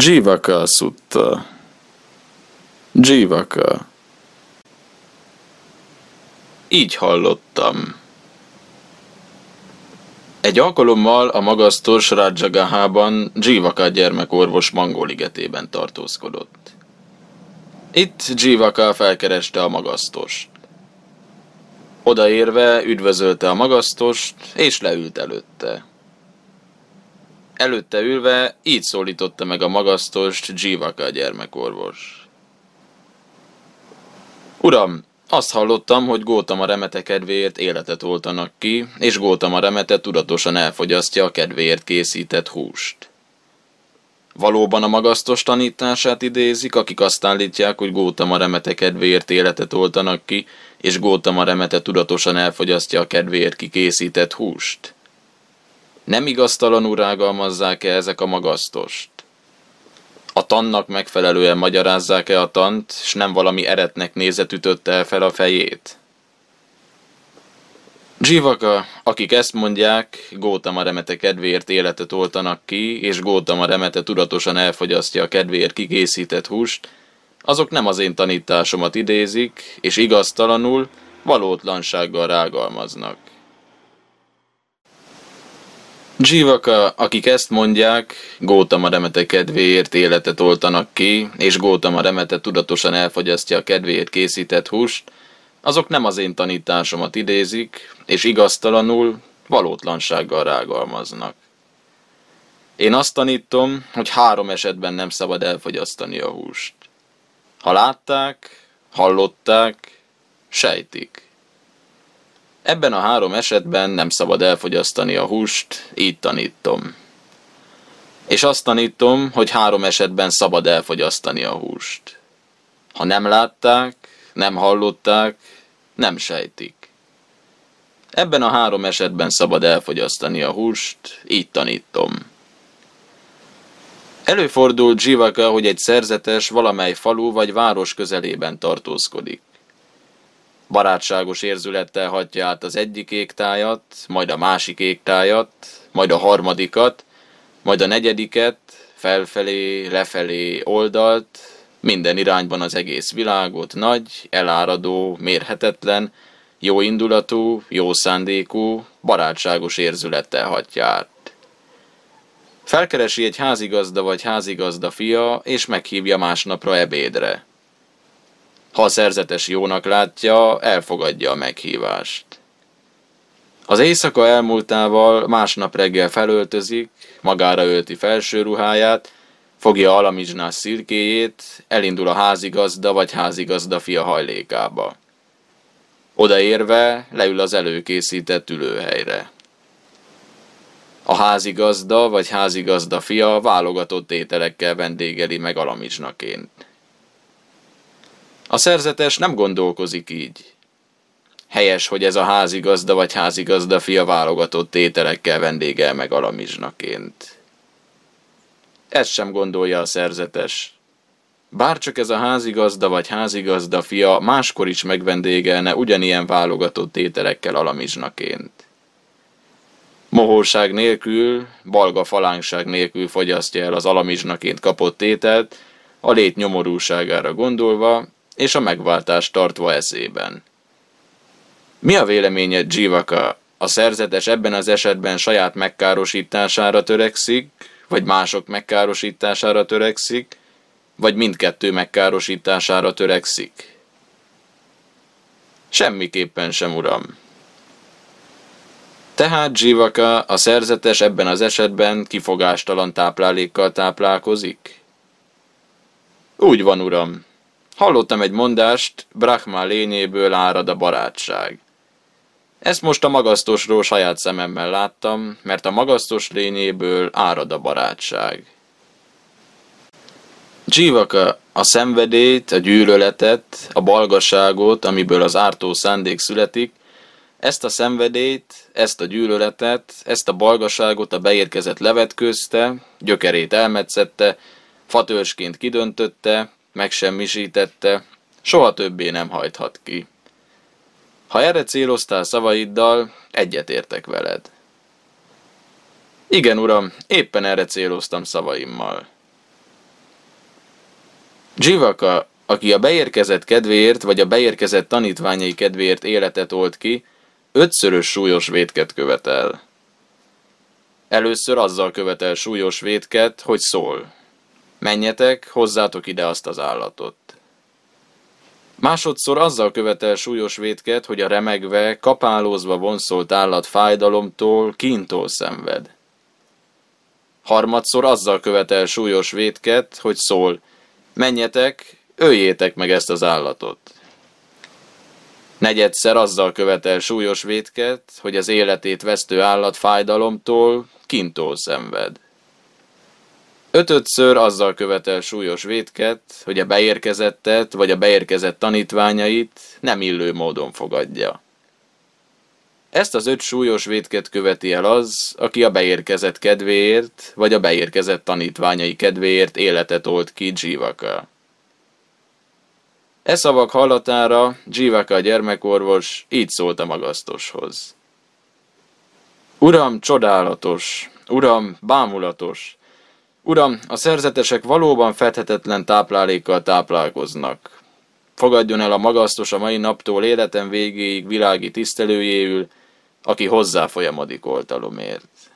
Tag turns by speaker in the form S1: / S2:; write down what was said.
S1: Jivaka Sutta. Jivaka. Így hallottam. Egy alkalommal a magasztos Rajagahában Jivaka gyermekorvos mangoligetében tartózkodott. Itt Jivaka felkereste a magasztost. Odaérve üdvözölte a magasztost, és leült előtte. Előtte ülve így szólította meg a magasztost Jivaka gyermekorvos. Uram, azt hallottam, hogy Gótama remete kedvéért életet oltanak ki, és Gótama remete tudatosan elfogyasztja a kedvéért készített húst. Valóban a magasztos tanítását idézik, akik azt állítják, hogy Gótama remete kedvéért életet oltanak ki, és Gótama remete tudatosan elfogyasztja a kedvéért kikészített húst. Nem igaztalanul rágalmazzák-e ezek a magasztost? A tannak megfelelően magyarázzák-e a tant, és nem valami eretnek nézet ütötte el fel a fejét? Jivaka, akik ezt mondják, Gótama remete kedvéért életet oltanak ki, és Gótama remete tudatosan elfogyasztja a kedvéért kikészített húst, azok nem az én tanításomat idézik, és igaztalanul, valótlansággal rágalmaznak. Jivaka, akik ezt mondják, Gótama remete kedvéért életet oltanak ki, és Gótama remete tudatosan elfogyasztja a kedvéért készített húst, azok nem az én tanításomat idézik, és igaztalanul, valótlansággal rágalmaznak. Én azt tanítom, hogy három esetben nem szabad elfogyasztani a húst. Ha látták, hallották, sejtik. Ebben a három esetben nem szabad elfogyasztani a húst, így tanítom. És azt tanítom, hogy három esetben szabad elfogyasztani a húst. Ha nem látták, nem hallották, nem sejtik. Ebben a három esetben szabad elfogyasztani a húst, így tanítom. Előfordul Jivaka, hogy egy szerzetes valamely falu vagy város közelében tartózkodik. Barátságos érzülettel hagyja át az egyik égtájat, majd a másik égtájat, majd a harmadikat, majd a negyediket, felfelé, lefelé oldalt, minden irányban az egész világot, nagy, eláradó, mérhetetlen, jó indulatú, jó szándékú, barátságos érzülettel hagyja át. Felkeresi egy házigazda vagy házigazda fia, és meghívja másnapra ebédre. Ha a szerzetes jónak látja, elfogadja a meghívást. Az éjszaka elmúltával másnap reggel felöltözik, magára ölti felső ruháját, fogja alamizsnás szirkéjét, elindul a házigazda vagy házigazda fia hajlékába. Odaérve leül az előkészített ülőhelyre. A házigazda vagy házigazda fia válogatott ételekkel vendégeli meg alamizsnaként. A szerzetes nem gondolkozik így. Helyes, hogy ez a házigazda vagy házigazda fia válogatott ételekkel vendégel meg alamizsnaként. Ezt sem gondolja a szerzetes. Bárcsak ez a házigazda vagy házigazda fia máskor is megvendégelne ugyanilyen válogatott ételekkel alamizsnaként. Mohóság nélkül, balga falánkság nélkül fogyasztja el az alamizsnaként kapott ételt, a lét nyomorúságára gondolva, és a megváltást tartva eszében. Mi a véleményed, Jivaka? A szerzetes ebben az esetben saját megkárosítására törekszik, vagy mások megkárosítására törekszik, vagy mindkettő megkárosítására törekszik? Semmiképpen sem, uram. Tehát Jivaka, a szerzetes ebben az esetben kifogástalan táplálékkal táplálkozik? Úgy van, uram. Hallottam egy mondást, Brahma lényéből árad a barátság. Ezt most a magasztosról saját szememmel láttam, mert a magasztos lényéből árad a barátság. Jivaka a szenvedélyt, a gyűlöletet, a balgaságot, amiből az ártó szándék születik, ezt a szenvedélyt, ezt a gyűlöletet, ezt a balgaságot a beérkezett levetkőzte, gyökerét elmetszette, fatörsként kidöntötte, megsemmisítette, soha többé nem hajthat ki. Ha erre céloztál szavaiddal, egyetértek veled. Igen, uram, éppen erre céloztam szavaimmal. Jivaka, aki a beérkezett kedvéért vagy a beérkezett tanítványai kedvéért életet olt ki, ötszörös súlyos vétket követel. Először azzal követel súlyos vétket, hogy szól. Menjetek, hozzátok ide azt az állatot. Másodszor azzal követel súlyos vétket, hogy a remegve, kapálózva vonszolt állat fájdalomtól, kintól szenved. Harmadszor azzal követel súlyos vétket, hogy szól, menjetek, öljétek meg ezt az állatot. Negyedszer azzal követel súlyos vétket, hogy az életét vesztő állat fájdalomtól, kintól szenved. Ötödször azzal követel súlyos vétket, hogy a beérkezettet vagy a beérkezett tanítványait nem illő módon fogadja. Ezt az öt súlyos vétket követi el az, aki a beérkezett kedvéért, vagy a beérkezett tanítványai kedvéért életet olt ki Jivaka. E szavak hallatára Jivaka a gyermekorvos így szólt a magasztoshoz. Uram, csodálatos! Uram, bámulatos! Uram, a szerzetesek valóban fedhetetlen táplálékkal táplálkoznak. Fogadjon el a magasztos a mai naptól életem végéig világi tisztelőjéül, aki hozzá folyamodik oltalomért.